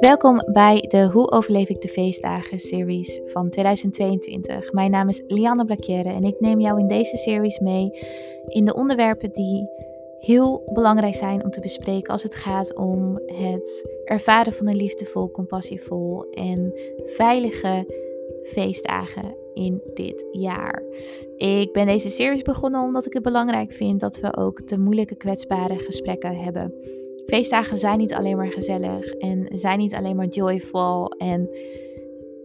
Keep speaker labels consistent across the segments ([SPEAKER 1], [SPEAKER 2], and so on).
[SPEAKER 1] Welkom bij de Hoe overleef ik de feestdagen series van 2022. Mijn naam is Lianne Blakjere en ik neem jou in deze series mee in de onderwerpen die heel belangrijk zijn om te bespreken als het gaat om het ervaren van een liefdevol, compassievol en veilige feestdagen in dit jaar. Ik ben deze series begonnen omdat ik het belangrijk vind dat we ook de moeilijke, kwetsbare gesprekken hebben Feestdagen zijn niet alleen maar gezellig en zijn niet alleen maar joyful en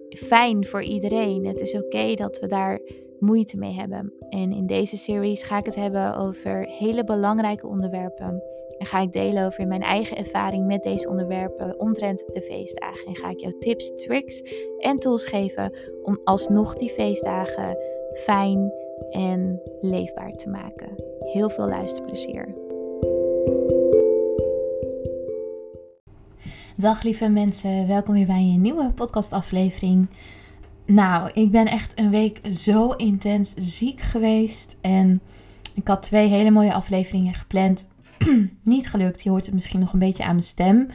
[SPEAKER 1] fijn voor iedereen. Het is oké dat we daar moeite mee hebben. En in deze series ga ik het hebben over hele belangrijke onderwerpen. En ga ik delen over mijn eigen ervaring met deze onderwerpen omtrent de feestdagen. En ga ik jou tips, tricks en tools geven om alsnog die feestdagen fijn en leefbaar te maken. Heel veel luisterplezier. Dag lieve mensen, welkom weer bij een nieuwe podcastaflevering. Nou, ik ben echt een week zo intens ziek geweest en ik had twee hele mooie afleveringen gepland. Niet gelukt, je hoort het misschien nog een beetje aan mijn stem.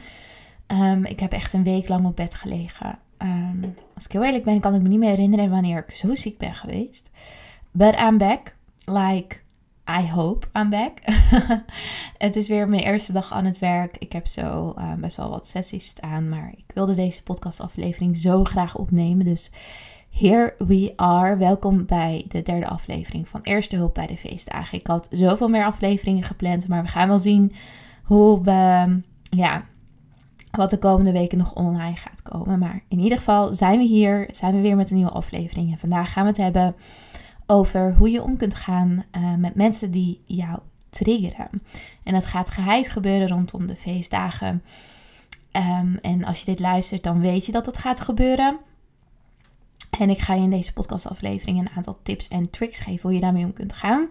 [SPEAKER 1] Ehm, ik heb echt een week lang op bed gelegen. Ehm, als ik heel eerlijk ben, kan ik me niet meer herinneren wanneer ik zo ziek ben geweest. But I'm back. Like, I hope I'm back. het is weer mijn eerste dag aan het werk. Ik heb zo uh, best wel wat sessies staan, maar ik wilde deze podcastaflevering zo graag opnemen. Dus here we are. Welkom bij de derde aflevering van Eerste Hulp bij de Feestdagen. Ik had zoveel meer afleveringen gepland, maar we gaan wel zien hoe we, ja, wat de komende weken nog online gaat komen. Maar in ieder geval zijn we hier, zijn we weer met een nieuwe aflevering. En vandaag gaan we het hebben over hoe je om kunt gaan uh, met mensen die jou triggeren. En dat gaat geheid gebeuren rondom de feestdagen. Um, en als je dit luistert, dan weet je dat het gaat gebeuren. En ik ga je in deze podcastaflevering een aantal tips en tricks geven hoe je daarmee om kunt gaan.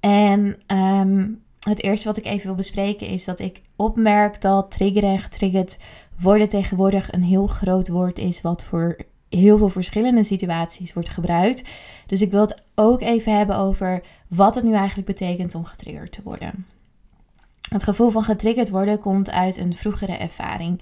[SPEAKER 1] En um, het eerste wat ik even wil bespreken is dat ik opmerk dat triggeren en getriggerd worden tegenwoordig een heel groot woord is wat voor heel veel verschillende situaties wordt gebruikt. Dus ik wil het ook even hebben over wat het nu eigenlijk betekent om getriggerd te worden. Het gevoel van getriggerd worden komt uit een vroegere ervaring.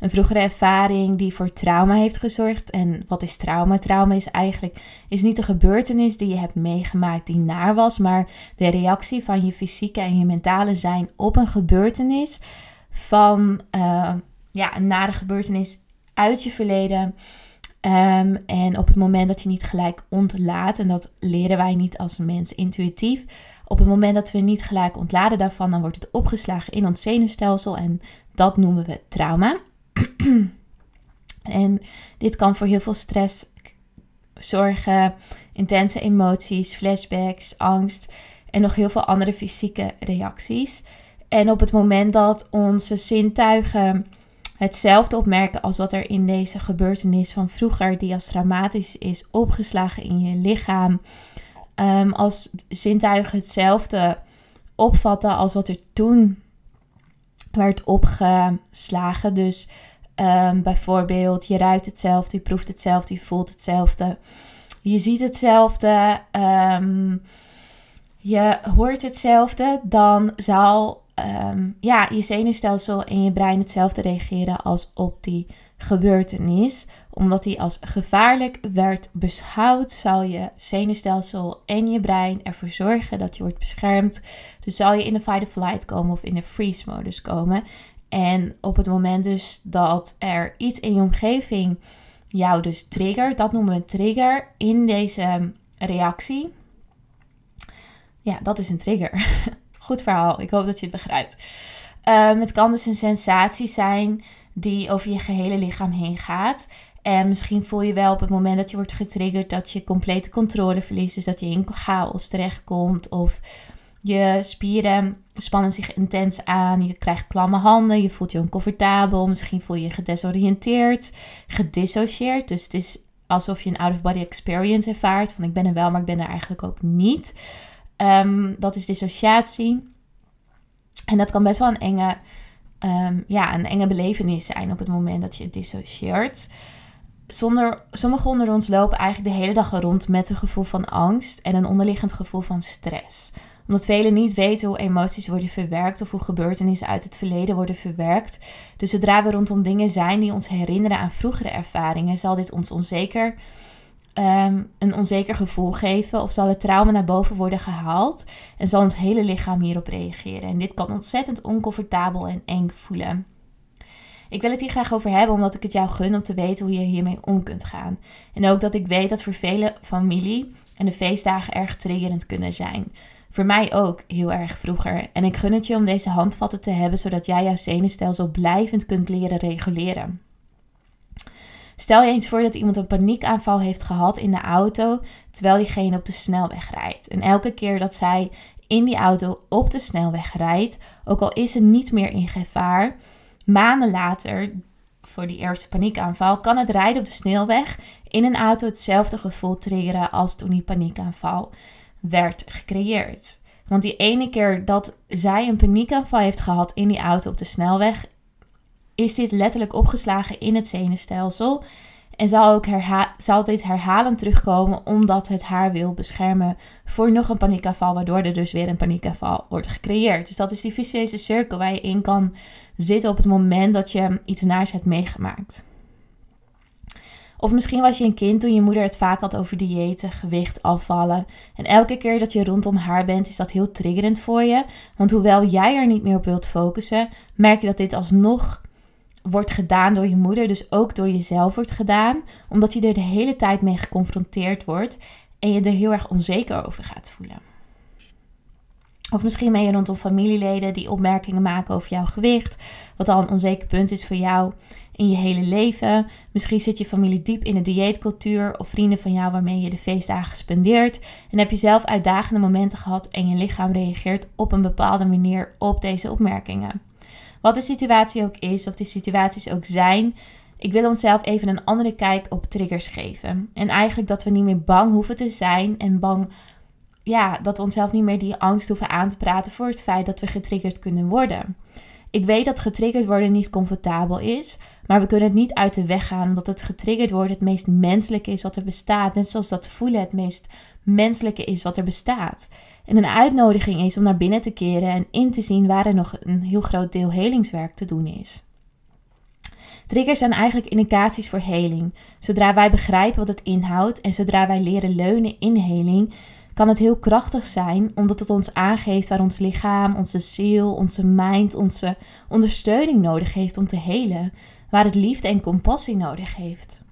[SPEAKER 1] Een vroegere ervaring die voor trauma heeft gezorgd. En wat is trauma? Trauma is eigenlijk is niet de gebeurtenis die je hebt meegemaakt die naar was, maar de reactie van je fysieke en je mentale zijn op een gebeurtenis van uh, ja, een nare gebeurtenis uit je verleden Ehm, en op het moment dat je niet gelijk ontlaat, en dat leren wij niet als mens intuïtief, op het moment dat we niet gelijk ontladen daarvan, dan wordt het opgeslagen in ons zenuwstelsel en dat noemen we trauma. en dit kan voor heel veel stress zorgen, intense emoties, flashbacks, angst en nog heel veel andere fysieke reacties. En op het moment dat onze zintuigen hetzelfde opmerken als wat er in deze gebeurtenis van vroeger, die als traumatisch is opgeslagen in je lichaam, um, als zintuigen hetzelfde opvatten als wat er toen werd opgeslagen. Dus um, bijvoorbeeld, je ruikt hetzelfde, je proeft hetzelfde, je voelt hetzelfde, je ziet hetzelfde, um, je hoort hetzelfde, dan zal um, ja, je zenuwstelsel en je brein hetzelfde reageren als op die gebeurtenis. Omdat die als gevaarlijk werd beschouwd, zal je zenuwstelsel en je brein ervoor zorgen dat je wordt beschermd. Dus zal je in de fight or flight komen of in de freeze modus komen. En op het moment dus dat er iets in je omgeving jou dus triggert, dat noemen we een trigger in deze reactie. Ja, dat is een trigger. Goed verhaal. Ik hoop dat je het begrijpt. Um, het kan dus een sensatie zijn die over je gehele lichaam heen gaat. En misschien voel je wel op het moment dat je wordt getriggerd dat je complete controle verliest. Dus dat je in chaos terechtkomt. Of je spieren spannen zich intens aan. Je krijgt klamme handen. Je voelt je oncomfortabel. Misschien voel je je gedesoriënteerd, gedissocieerd. Dus het is alsof je een out-of-body experience ervaart. Van ik ben er wel, maar ik ben er eigenlijk ook niet. Ehm, dat is dissociatie. En dat kan best wel een enge, um, ja, een enge belevenis zijn op het moment dat je dissocieert. Zonder, sommigen onder ons lopen eigenlijk de hele dag rond met een gevoel van angst en een onderliggend gevoel van stress. Omdat velen niet weten hoe emoties worden verwerkt of hoe gebeurtenissen uit het verleden worden verwerkt. Dus zodra we rondom dingen zijn die ons herinneren aan vroegere ervaringen, zal dit ons onzeker, ehm, een onzeker gevoel geven of zal het trauma naar boven worden gehaald en zal ons hele lichaam hierop reageren. En dit kan ontzettend oncomfortabel en eng voelen. Ik wil het hier graag over hebben omdat ik het jou gun om te weten hoe je hiermee om kunt gaan. En ook dat ik weet dat voor vele familie en de feestdagen erg triggerend kunnen zijn. Voor mij ook heel erg vroeger. En ik gun het je om deze handvatten te hebben zodat jij jouw zenuwstelsel blijvend kunt leren reguleren. Stel je eens voor dat iemand een paniekaanval heeft gehad in de auto terwijl diegene op de snelweg rijdt. En elke keer dat zij in die auto op de snelweg rijdt, ook al is ze niet meer in gevaar, maanden later, voor die eerste paniekaanval, kan het rijden op de snelweg in een auto hetzelfde gevoel triggeren als toen die paniekaanval werd gecreëerd. Want die ene keer dat zij een paniekaanval heeft gehad in die auto op de snelweg, is dit letterlijk opgeslagen in het zenuwstelsel. En zal, ook zal dit herhalend terugkomen omdat het haar wil beschermen voor nog een paniekaanval, waardoor er dus weer een paniekaanval wordt gecreëerd. Dus dat is die vicieuze cirkel waar je in kan zitten op het moment dat je iets naars hebt meegemaakt. Of misschien was je een kind toen je moeder het vaak had over diëten, gewicht, afvallen. En elke keer dat je rondom haar bent, is dat heel triggerend voor je. Want hoewel jij er niet meer op wilt focussen, merk je dat dit alsnog wordt gedaan door je moeder, dus ook door jezelf wordt gedaan, omdat je er de hele tijd mee geconfronteerd wordt en je er heel erg onzeker over gaat voelen. Of misschien ben je rondom familieleden die opmerkingen maken over jouw gewicht, wat al een onzeker punt is voor jou in je hele leven. Misschien zit je familie diep in de dieetcultuur of vrienden van jou waarmee je de feestdagen spendeert. En heb je zelf uitdagende momenten gehad en je lichaam reageert op een bepaalde manier op deze opmerkingen. Wat de situatie ook is, of die situaties ook zijn, ik wil onszelf even een andere kijk op triggers geven. En eigenlijk dat we niet meer bang hoeven te zijn en bang, ja, dat we onszelf niet meer die angst hoeven aan te praten voor het feit dat we getriggerd kunnen worden. Ik weet dat getriggerd worden niet comfortabel is, maar we kunnen het niet uit de weg gaan omdat het getriggerd worden het meest menselijke is wat er bestaat. Net zoals dat voelen het meest menselijke is wat er bestaat. En een uitnodiging is om naar binnen te keren en in te zien waar er nog een heel groot deel helingswerk te doen is. Triggers zijn eigenlijk indicaties voor heling. Zodra wij begrijpen wat het inhoudt en zodra wij leren leunen in heling, kan het heel krachtig zijn, omdat het ons aangeeft waar ons lichaam, onze ziel, onze mind, onze ondersteuning nodig heeft om te helen, waar het liefde en compassie nodig heeft.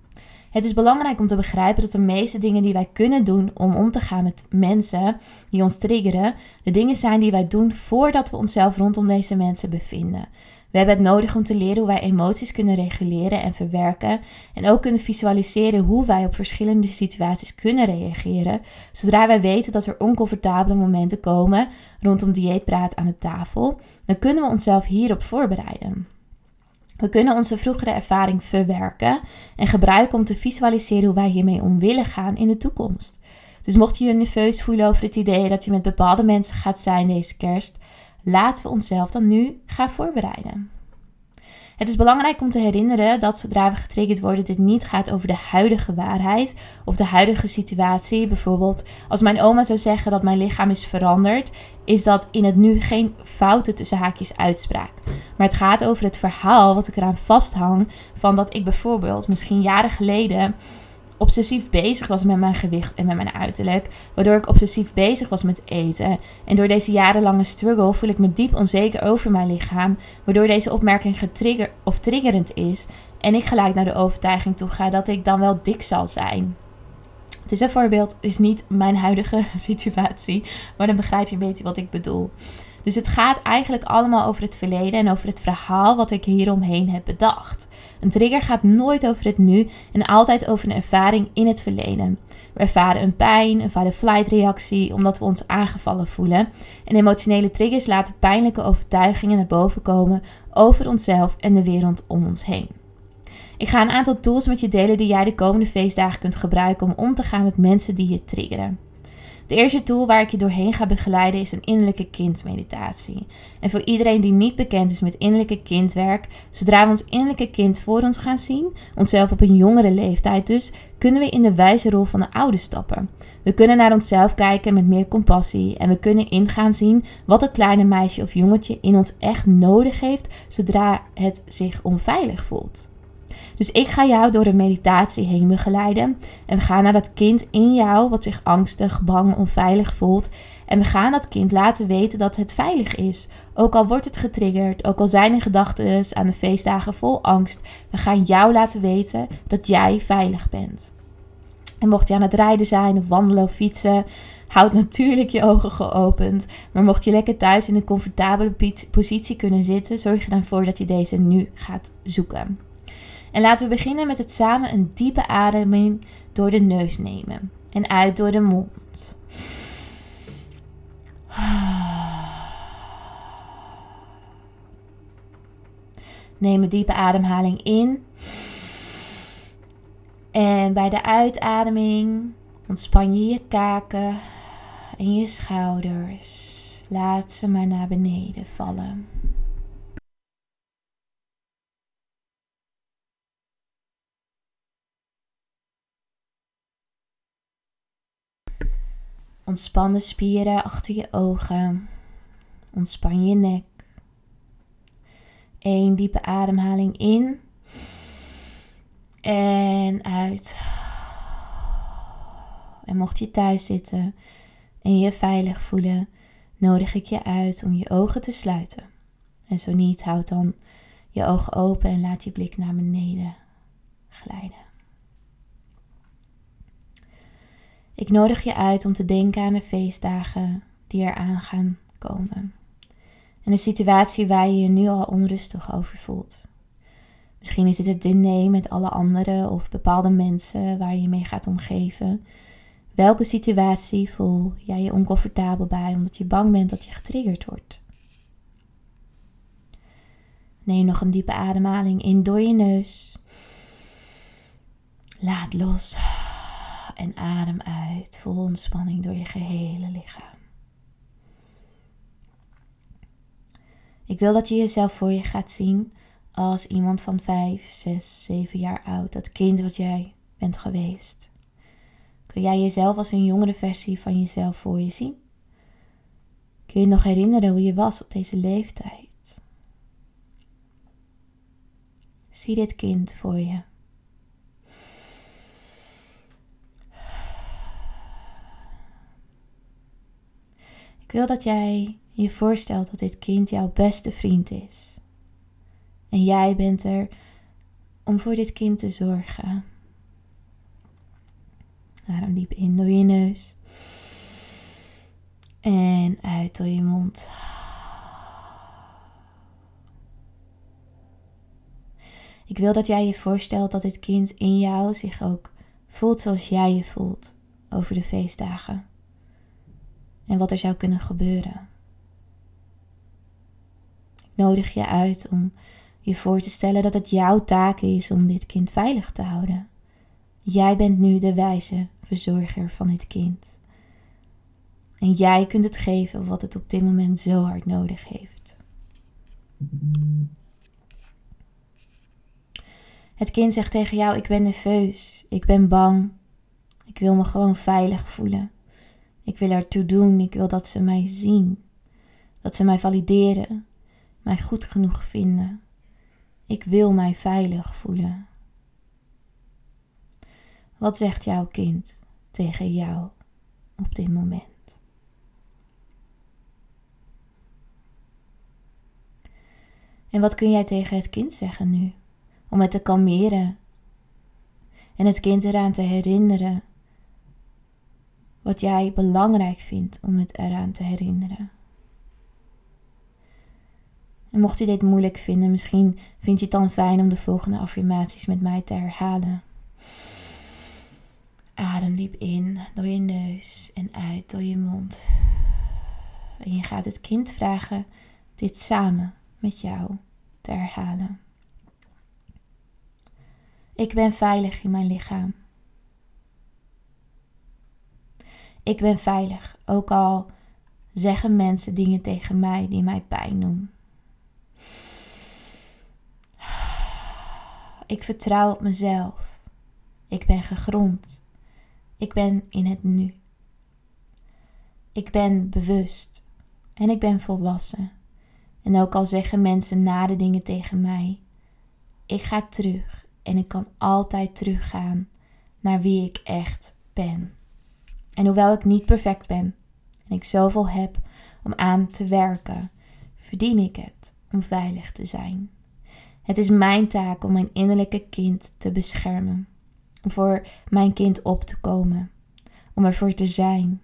[SPEAKER 1] Het is belangrijk om te begrijpen dat de meeste dingen die wij kunnen doen om om te gaan met mensen die ons triggeren, de dingen zijn die wij doen voordat we onszelf rondom deze mensen bevinden. We hebben het nodig om te leren hoe wij emoties kunnen reguleren en verwerken. En ook kunnen visualiseren hoe wij op verschillende situaties kunnen reageren. Zodra wij weten dat er oncomfortabele momenten komen rondom dieetpraat aan de tafel, dan kunnen we onszelf hierop voorbereiden. We kunnen onze vroegere ervaring verwerken en gebruiken om te visualiseren hoe wij hiermee om willen gaan in de toekomst. Dus mocht je je nerveus voelen over het idee dat je met bepaalde mensen gaat zijn deze kerst, laten we onszelf dan nu gaan voorbereiden. Het is belangrijk om te herinneren dat zodra we getriggerd worden, dit niet gaat over de huidige waarheid of de huidige situatie. Bijvoorbeeld, als mijn oma zou zeggen dat mijn lichaam is veranderd, is dat in het nu geen foute tussen haakjes uitspraak. Maar het gaat over het verhaal wat ik eraan vasthang van dat ik bijvoorbeeld misschien jaren geleden obsessief bezig was met mijn gewicht en met mijn uiterlijk, waardoor ik obsessief bezig was met eten. En door deze jarenlange struggle voel ik me diep onzeker over mijn lichaam, waardoor deze opmerking getrigger of triggerend is en ik gelijk naar de overtuiging toe ga dat ik dan wel dik zal zijn. Het is een voorbeeld, is niet mijn huidige situatie, maar dan begrijp je beter wat ik bedoel. Dus het gaat eigenlijk allemaal over het verleden en over het verhaal wat ik hieromheen heb bedacht. Een trigger gaat nooit over het nu en altijd over een ervaring in het verleden. We ervaren een pijn, een fight-flight reactie omdat we ons aangevallen voelen. En emotionele triggers laten pijnlijke overtuigingen naar boven komen over onszelf en de wereld om ons heen. Ik ga een aantal tools met je delen die jij de komende feestdagen kunt gebruiken om om te gaan met mensen die je triggeren. De eerste tool waar ik je doorheen ga begeleiden is een innerlijke kindmeditatie. En voor iedereen die niet bekend is met innerlijke kindwerk, zodra we ons innerlijke kind voor ons gaan zien, onszelf op een jongere leeftijd dus, kunnen we in de wijze rol van de oude stappen. We kunnen naar onszelf kijken met meer compassie en we kunnen ingaan zien wat het kleine meisje of jongetje in ons echt nodig heeft zodra het zich onveilig voelt. Dus ik ga jou door een meditatie heen begeleiden. En we gaan naar dat kind in jou, wat zich angstig, bang, onveilig voelt. En we gaan dat kind laten weten dat het veilig is. Ook al wordt het getriggerd, ook al zijn er gedachten aan de feestdagen vol angst. We gaan jou laten weten dat jij veilig bent. En mocht je aan het rijden zijn wandelen of fietsen, houd natuurlijk je ogen geopend. Maar mocht je lekker thuis in een comfortabele positie kunnen zitten, zorg er dan voor dat je deze nu gaat zoeken. En laten we beginnen met het samen een diepe ademing door de neus nemen en uit door de mond. Neem een diepe ademhaling in. En bij de uitademing ontspan je je kaken en je schouders. Laat ze maar naar beneden vallen. Ontspan de spieren achter je ogen. Ontspan je nek. Eén diepe ademhaling in. En uit. En mocht je thuis zitten en je veilig voelen, nodig ik je uit om je ogen te sluiten. En zo niet, houd dan je ogen open en laat je blik naar beneden glijden. Ik nodig je uit om te denken aan de feestdagen die eraan gaan komen. En de situatie waar je je nu al onrustig over voelt. Misschien is het het diner met alle anderen of bepaalde mensen waar je mee gaat omgeven. Welke situatie voel jij je oncomfortabel bij omdat je bang bent dat je getriggerd wordt? Neem nog een diepe ademhaling in door je neus. Laat los en adem uit. Vol ontspanning door je gehele lichaam. Ik wil dat je jezelf voor je gaat zien als iemand van 5, 6, 7 jaar oud. Dat kind wat jij bent geweest. Kun jij jezelf als een jongere versie van jezelf voor je zien? Kun je nog herinneren hoe je was op deze leeftijd? Zie dit kind voor je. Wil dat jij je voorstelt dat dit kind jouw beste vriend is. En jij bent er om voor dit kind te zorgen. Adem diep in door je neus. En uit door je mond. Ik wil dat jij je voorstelt dat dit kind in jou zich ook voelt zoals jij je voelt over de feestdagen en wat er zou kunnen gebeuren. Ik nodig je uit om je voor te stellen dat het jouw taak is om dit kind veilig te houden. Jij bent nu de wijze verzorger van dit kind. En jij kunt het geven wat het op dit moment zo hard nodig heeft. Het kind zegt tegen jou: Ik ben nerveus, ik ben bang, ik wil me gewoon veilig voelen. Ik wil ertoe doen. Ik wil dat ze mij zien. Dat ze mij valideren. Mij goed genoeg vinden. Ik wil mij veilig voelen. Wat zegt jouw kind tegen jou op dit moment? En wat kun jij tegen het kind zeggen nu? Om het te kalmeren en het kind eraan te herinneren wat jij belangrijk vindt om het eraan te herinneren. En mocht je dit moeilijk vinden, misschien vind je het dan fijn om de volgende affirmaties met mij te herhalen. Adem diep in door je neus en uit door je mond. En je gaat het kind vragen dit samen met jou te herhalen. Ik ben veilig in mijn lichaam. Ik ben veilig, ook al zeggen mensen dingen tegen mij die mij pijn doen. Ik vertrouw op mezelf. Ik ben gegrond. Ik ben in het nu. Ik ben bewust en ik ben volwassen. En ook al zeggen mensen nare dingen tegen mij, ik ga terug en ik kan altijd teruggaan naar wie ik echt ben. En hoewel ik niet perfect ben en ik zoveel heb om aan te werken, verdien ik het om veilig te zijn. Het is mijn taak om mijn innerlijke kind te beschermen, om voor mijn kind op te komen, om ervoor te zijn,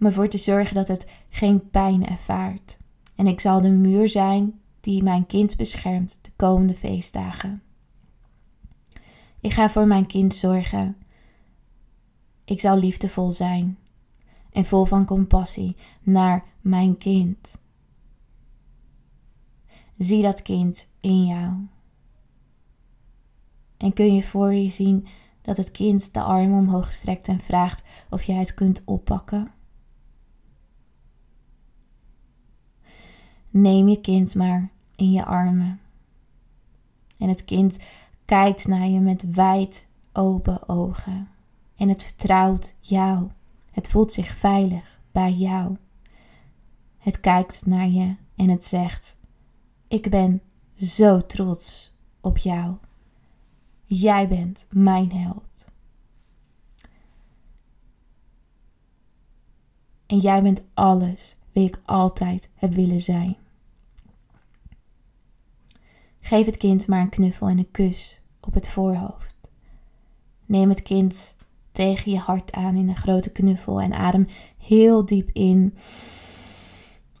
[SPEAKER 1] om ervoor te zorgen dat het geen pijn ervaart. En ik zal de muur zijn die mijn kind beschermt de komende feestdagen. Ik ga voor mijn kind zorgen. Ik zal liefdevol zijn en vol van compassie naar mijn kind. Zie dat kind in jou. En kun je voor je zien dat het kind de armen omhoog strekt en vraagt of jij het kunt oppakken? Neem je kind maar in je armen. En het kind kijkt naar je met wijd open ogen. En het vertrouwt jou. Het voelt zich veilig bij jou. Het kijkt naar je en het zegt: Ik ben zo trots op jou. Jij bent mijn held. En jij bent alles wie ik altijd heb willen zijn. Geef het kind maar een knuffel en een kus op het voorhoofd. Neem het kind tegen je hart aan in een grote knuffel en adem heel diep in.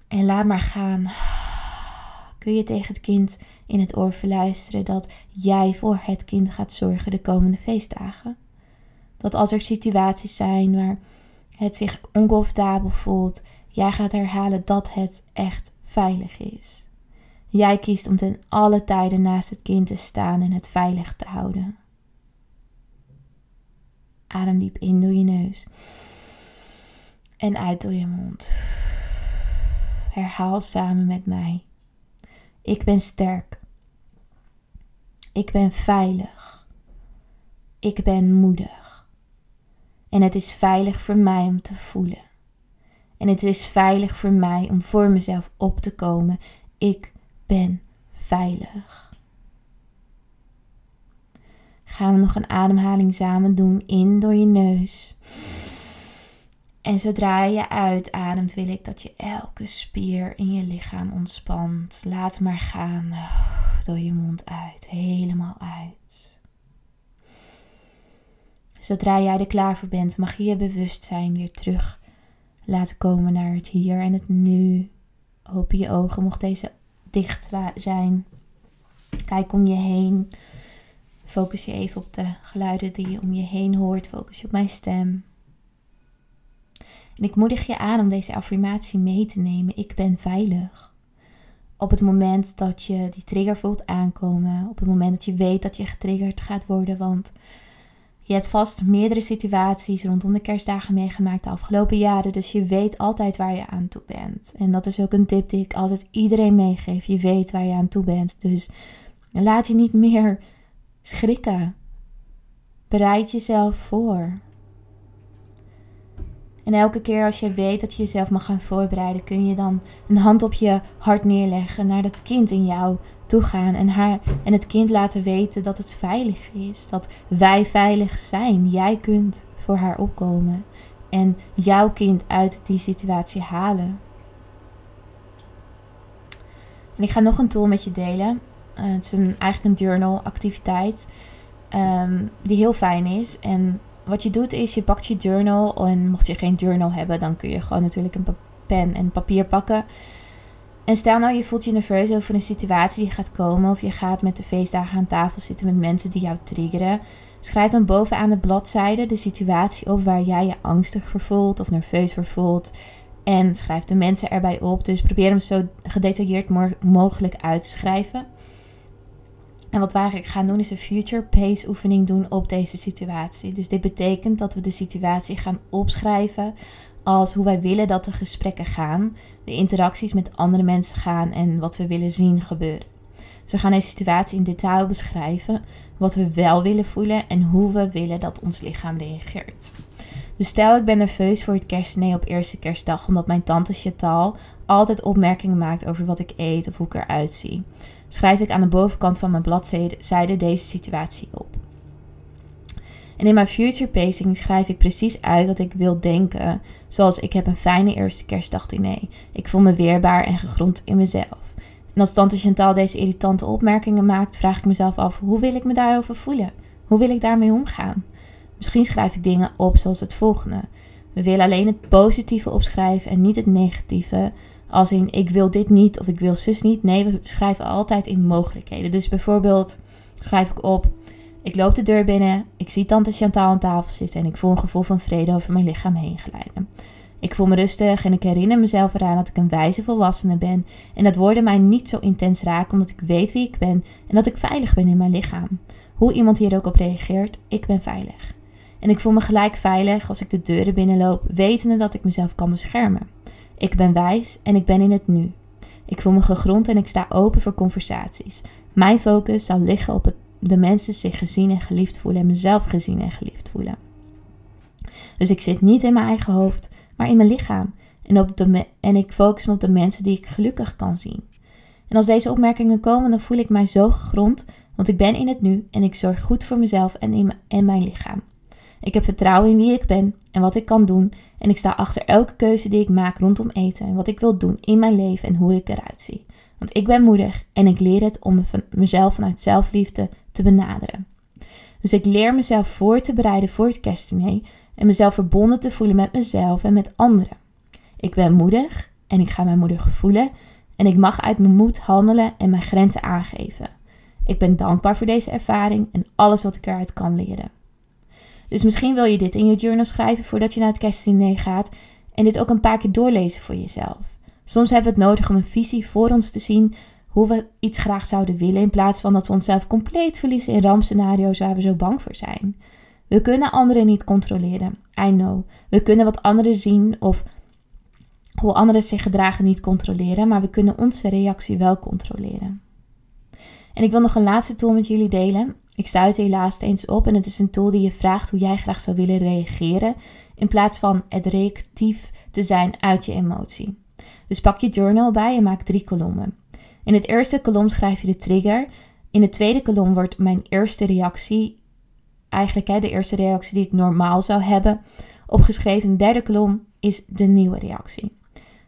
[SPEAKER 1] En laat maar gaan. Kun je tegen het kind in het oor verluisteren dat jij voor het kind gaat zorgen de komende feestdagen? Dat als er situaties zijn waar het zich oncomfortabel voelt, jij gaat herhalen dat het echt veilig is. Jij kiest om ten alle tijden naast het kind te staan en het veilig te houden. Adem diep in door je neus en uit door je mond. Herhaal samen met mij. Ik ben sterk. Ik ben veilig. Ik ben moedig. En het is veilig voor mij om te voelen. En het is veilig voor mij om voor mezelf op te komen. Ik ben veilig. Gaan we nog een ademhaling samen doen in door je neus. En zodra je uitademt, wil ik dat je elke spier in je lichaam ontspant. Laat maar gaan door je mond uit, helemaal uit. Zodra jij er klaar voor bent, mag je je bewustzijn weer terug laten komen naar het hier en het nu. Open je ogen, mocht deze dicht zijn. Kijk om je heen. Focus je even op de geluiden die je om je heen hoort. Focus je op mijn stem. En ik moedig je aan om deze affirmatie mee te nemen. Ik ben veilig. Op het moment dat je die trigger voelt aankomen. Op het moment dat je weet dat je getriggerd gaat worden. Want je hebt vast meerdere situaties rondom de kerstdagen meegemaakt de afgelopen jaren. Dus je weet altijd waar je aan toe bent. En dat is ook een tip die ik altijd iedereen meegeef. Je weet waar je aan toe bent. Dus laat je niet meer schrikken. Bereid jezelf voor. En elke keer als je weet dat je jezelf mag gaan voorbereiden, kun je dan een hand op je hart neerleggen naar dat kind in jou toe gaan en, haar, en het kind laten weten dat het veilig is. Dat wij veilig zijn. Jij kunt voor haar opkomen en jouw kind uit die situatie halen. En ik ga nog een tool met je delen. Uh, het is een, eigenlijk een journal activiteit ehm, die heel fijn is. En wat je doet is je pakt je journal en mocht je geen journal hebben, dan kun je gewoon natuurlijk een pen en papier pakken. En stel nou je voelt je nerveus over een situatie die gaat komen of je gaat met de feestdagen aan tafel zitten met mensen die jou triggeren. Schrijf dan bovenaan de bladzijde de situatie op waar jij je angstig voor voelt of nerveus voor voelt. En schrijf de mensen erbij op. Dus probeer hem zo gedetailleerd mogelijk uit te schrijven. En wat we eigenlijk gaan doen is een future pace oefening doen op deze situatie. Dus dit betekent dat we de situatie gaan opschrijven als hoe wij willen dat de gesprekken gaan, de interacties met andere mensen gaan en wat we willen zien gebeuren. Dus we gaan deze situatie in detail beschrijven, wat we wel willen voelen en hoe we willen dat ons lichaam reageert. Dus stel ik ben nerveus voor het kerstdiner op eerste kerstdag omdat mijn tante Chantal altijd opmerkingen maakt over wat ik eet of hoe ik eruit zie. Schrijf ik aan de bovenkant van mijn bladzijde deze situatie op. En in mijn future pacing schrijf ik precies uit wat ik wil denken. Zoals ik heb een fijne eerste kerstdagdiner. Ik voel me weerbaar en gegrond in mezelf. En als tante Chantal deze irritante opmerkingen maakt, vraag ik mezelf af: hoe wil ik me daarover voelen? Hoe wil ik daarmee omgaan? Misschien schrijf ik dingen op zoals het volgende. We willen alleen het positieve opschrijven en niet het negatieve. Als in ik wil dit niet of ik wil zus niet. Nee, we schrijven altijd in mogelijkheden. Dus bijvoorbeeld schrijf ik op. Ik loop de deur binnen, ik zie tante Chantal aan tafel zitten en ik voel een gevoel van vrede over mijn lichaam heen glijden. Ik voel me rustig en ik herinner mezelf eraan dat ik een wijze volwassene ben en dat woorden mij niet zo intens raken omdat ik weet wie ik ben en dat ik veilig ben in mijn lichaam. Hoe iemand hier ook op reageert, ik ben veilig. En ik voel me gelijk veilig als ik de deuren binnenloop, wetende dat ik mezelf kan beschermen. Ik ben wijs en ik ben in het nu. Ik voel me gegrond en ik sta open voor conversaties. Mijn focus zal liggen op het, de mensen zich gezien en geliefd voelen en mezelf gezien en geliefd voelen. Dus ik zit niet in mijn eigen hoofd, maar in mijn lichaam. En, op de en ik focus me op de mensen die ik gelukkig kan zien. En als deze opmerkingen komen, dan voel ik mij zo gegrond, want ik ben in het nu en ik zorg goed voor mezelf en, in en mijn lichaam. Ik heb vertrouwen in wie ik ben en wat ik kan doen. En ik sta achter elke keuze die ik maak rondom eten en wat ik wil doen in mijn leven en hoe ik eruit zie. Want ik ben moedig en ik leer het om mezelf vanuit zelfliefde te benaderen. Dus ik leer mezelf voor te bereiden voor het kerstdiner en mezelf verbonden te voelen met mezelf en met anderen. Ik ben moedig en ik ga mijn moeder voelen en ik mag uit mijn moed handelen en mijn grenzen aangeven. Ik ben dankbaar voor deze ervaring en alles wat ik eruit kan leren. Dus misschien wil je dit in je journal schrijven voordat je naar het kerstdiner gaat en dit ook een paar keer doorlezen voor jezelf. Soms hebben we het nodig om een visie voor ons te zien hoe we iets graag zouden willen in plaats van dat we onszelf compleet verliezen in rampscenario's waar we zo bang voor zijn. We kunnen anderen niet controleren. I know. We kunnen wat anderen zien of hoe anderen zich gedragen niet controleren, maar we kunnen onze reactie wel controleren. En ik wil nog een laatste tool met jullie delen. Ik stuit helaas eens op en het is een tool die je vraagt hoe jij graag zou willen reageren, in plaats van het reactief te zijn uit je emotie. Dus pak je journal bij en maak drie kolommen. In het eerste kolom schrijf je de trigger. In de tweede kolom wordt mijn eerste reactie, eigenlijk hè, de eerste reactie die ik normaal zou hebben, opgeschreven. In de derde kolom is de nieuwe reactie.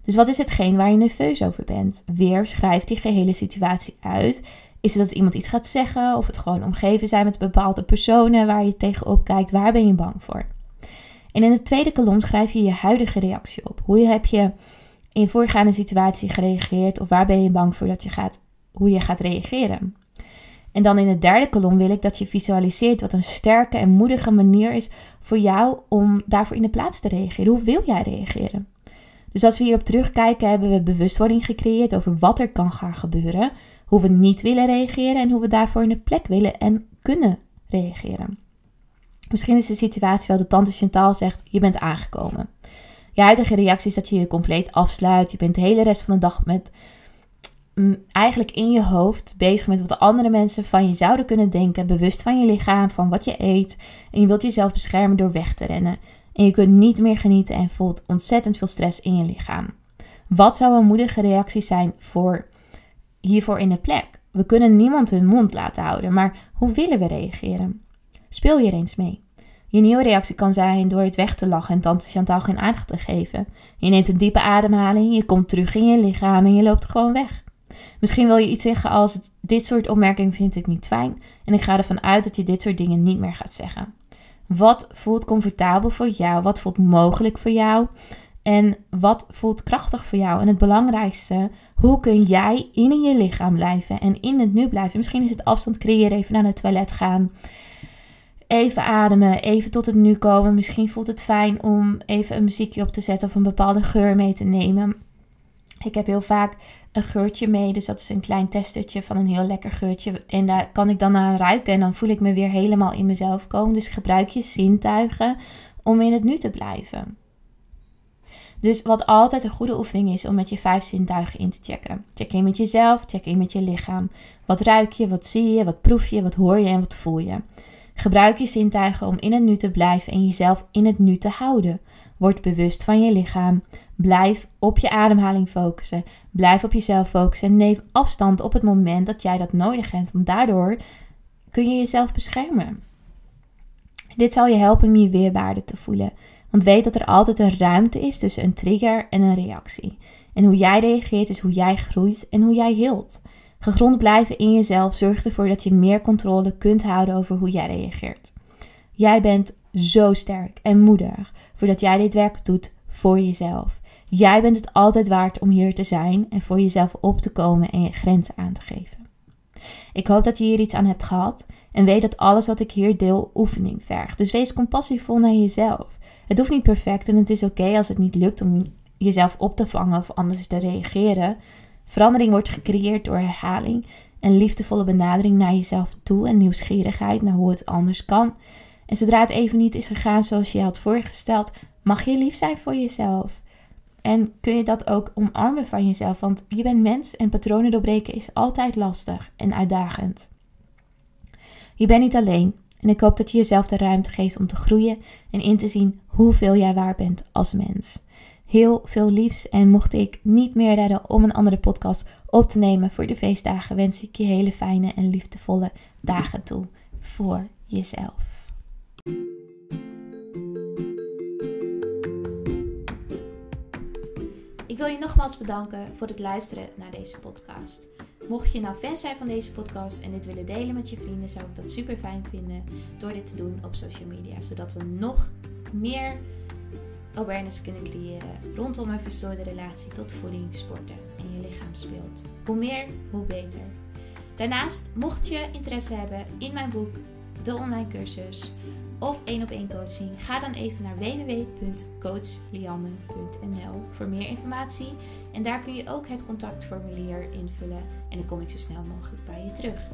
[SPEAKER 1] Dus wat is hetgeen waar je nerveus over bent? Weer schrijf die gehele situatie uit is het dat iemand iets gaat zeggen of het gewoon omgeven zijn met bepaalde personen waar je tegenop kijkt? Waar ben je bang voor? En in de tweede kolom schrijf je je huidige reactie op. Hoe heb je in voorgaande situatie gereageerd of waar ben je bang voor dat je gaat, hoe je gaat reageren? En dan in de derde kolom wil ik dat je visualiseert wat een sterke en moedige manier is voor jou om daarvoor in de plaats te reageren. Hoe wil jij reageren? Dus als we hierop terugkijken, hebben we bewustwording gecreëerd over wat er kan gaan gebeuren, hoe we niet willen reageren en hoe we daarvoor in de plek willen en kunnen reageren. Misschien is de situatie wel de tante Chantal zegt: Je bent aangekomen. Je huidige reactie is dat je je compleet afsluit. Je bent de hele rest van de dag met mm, eigenlijk in je hoofd bezig met wat andere mensen van je zouden kunnen denken. Bewust van je lichaam, van wat je eet. En je wilt jezelf beschermen door weg te rennen. En je kunt niet meer genieten en voelt ontzettend veel stress in je lichaam. Wat zou een moedige reactie zijn voor hiervoor in de plek? We kunnen niemand hun mond laten houden, maar hoe willen we reageren? Speel je er eens mee. Je nieuwe reactie kan zijn door het weg te lachen en tante Chantal geen aandacht te geven. Je neemt een diepe ademhaling, je komt terug in je lichaam en je loopt gewoon weg. Misschien wil je iets zeggen als: Dit soort opmerkingen vind ik niet fijn en ik ga ervan uit dat je dit soort dingen niet meer gaat zeggen. Wat voelt comfortabel voor jou? Wat voelt mogelijk voor jou? En wat voelt krachtig voor jou? En het belangrijkste, hoe kun jij in je lichaam blijven en in het nu blijven? Misschien is het afstand creëren, even naar het toilet gaan. Even ademen, even tot het nu komen. Misschien voelt het fijn om even een muziekje op te zetten of een bepaalde geur mee te nemen. Ik heb heel vaak een geurtje mee, dus dat is een klein testertje van een heel lekker geurtje. En daar kan ik dan naar ruiken en dan voel ik me weer helemaal in mezelf komen. Dus gebruik je zintuigen om in het nu te blijven. Dus wat altijd een goede oefening is om met je vijf zintuigen in te checken. Check in met jezelf, check in met je lichaam. Wat ruik je, wat zie je, wat proef je, wat hoor je en wat voel je. Gebruik je zintuigen om in het nu te blijven en jezelf in het nu te houden. Word bewust van je lichaam. Blijf op je ademhaling focussen. Blijf op jezelf focussen en neem afstand op het moment dat jij dat nodig hebt. Want daardoor kun je jezelf beschermen. Dit zal je helpen om je weerwaarde te voelen. Want weet dat er altijd een ruimte is tussen een trigger en een reactie. En hoe jij reageert is hoe jij groeit en hoe jij hield. Gegrond blijven in jezelf zorgt ervoor dat je meer controle kunt houden over hoe jij reageert. Jij bent zo sterk en moedig voordat jij dit werk doet voor jezelf. Jij bent het altijd waard om hier te zijn en voor jezelf op te komen en je grenzen aan te geven. Ik hoop dat je hier iets aan hebt gehad en weet dat alles wat ik hier deel oefening vergt. Dus wees compassievol naar jezelf. Het hoeft niet perfect en het is oké als het niet lukt om jezelf op te vangen of anders te reageren. Verandering wordt gecreëerd door herhaling en liefdevolle benadering naar jezelf toe en nieuwsgierigheid naar hoe het anders kan. En zodra het even niet is gegaan zoals je had voorgesteld, mag je lief zijn voor jezelf. En kun je dat ook omarmen van jezelf, want je bent mens en patronen doorbreken is altijd lastig en uitdagend. Je bent niet alleen en ik hoop dat je jezelf de ruimte geeft om te groeien en in te zien hoeveel jij waar bent als mens. Heel veel liefs en mocht ik niet meer redden om een andere podcast op te nemen voor de feestdagen, wens ik je hele fijne en liefdevolle dagen toe voor jezelf. Ik wil je nogmaals bedanken voor het luisteren naar deze podcast. Mocht je nou fan zijn van deze podcast en dit willen delen met je vrienden, zou ik dat super fijn vinden door dit te doen op social media. Zodat we nog meer awareness kunnen creëren rondom een verstoorde relatie tot voeding, sporten en je lichaam speelt. Hoe meer, hoe beter. Daarnaast, mocht je interesse hebben in mijn boek, de online cursus of één op één coaching, ga dan even naar www.coachlianne.nl voor meer informatie. En daar kun je ook het contactformulier invullen en dan kom ik zo snel mogelijk bij je terug.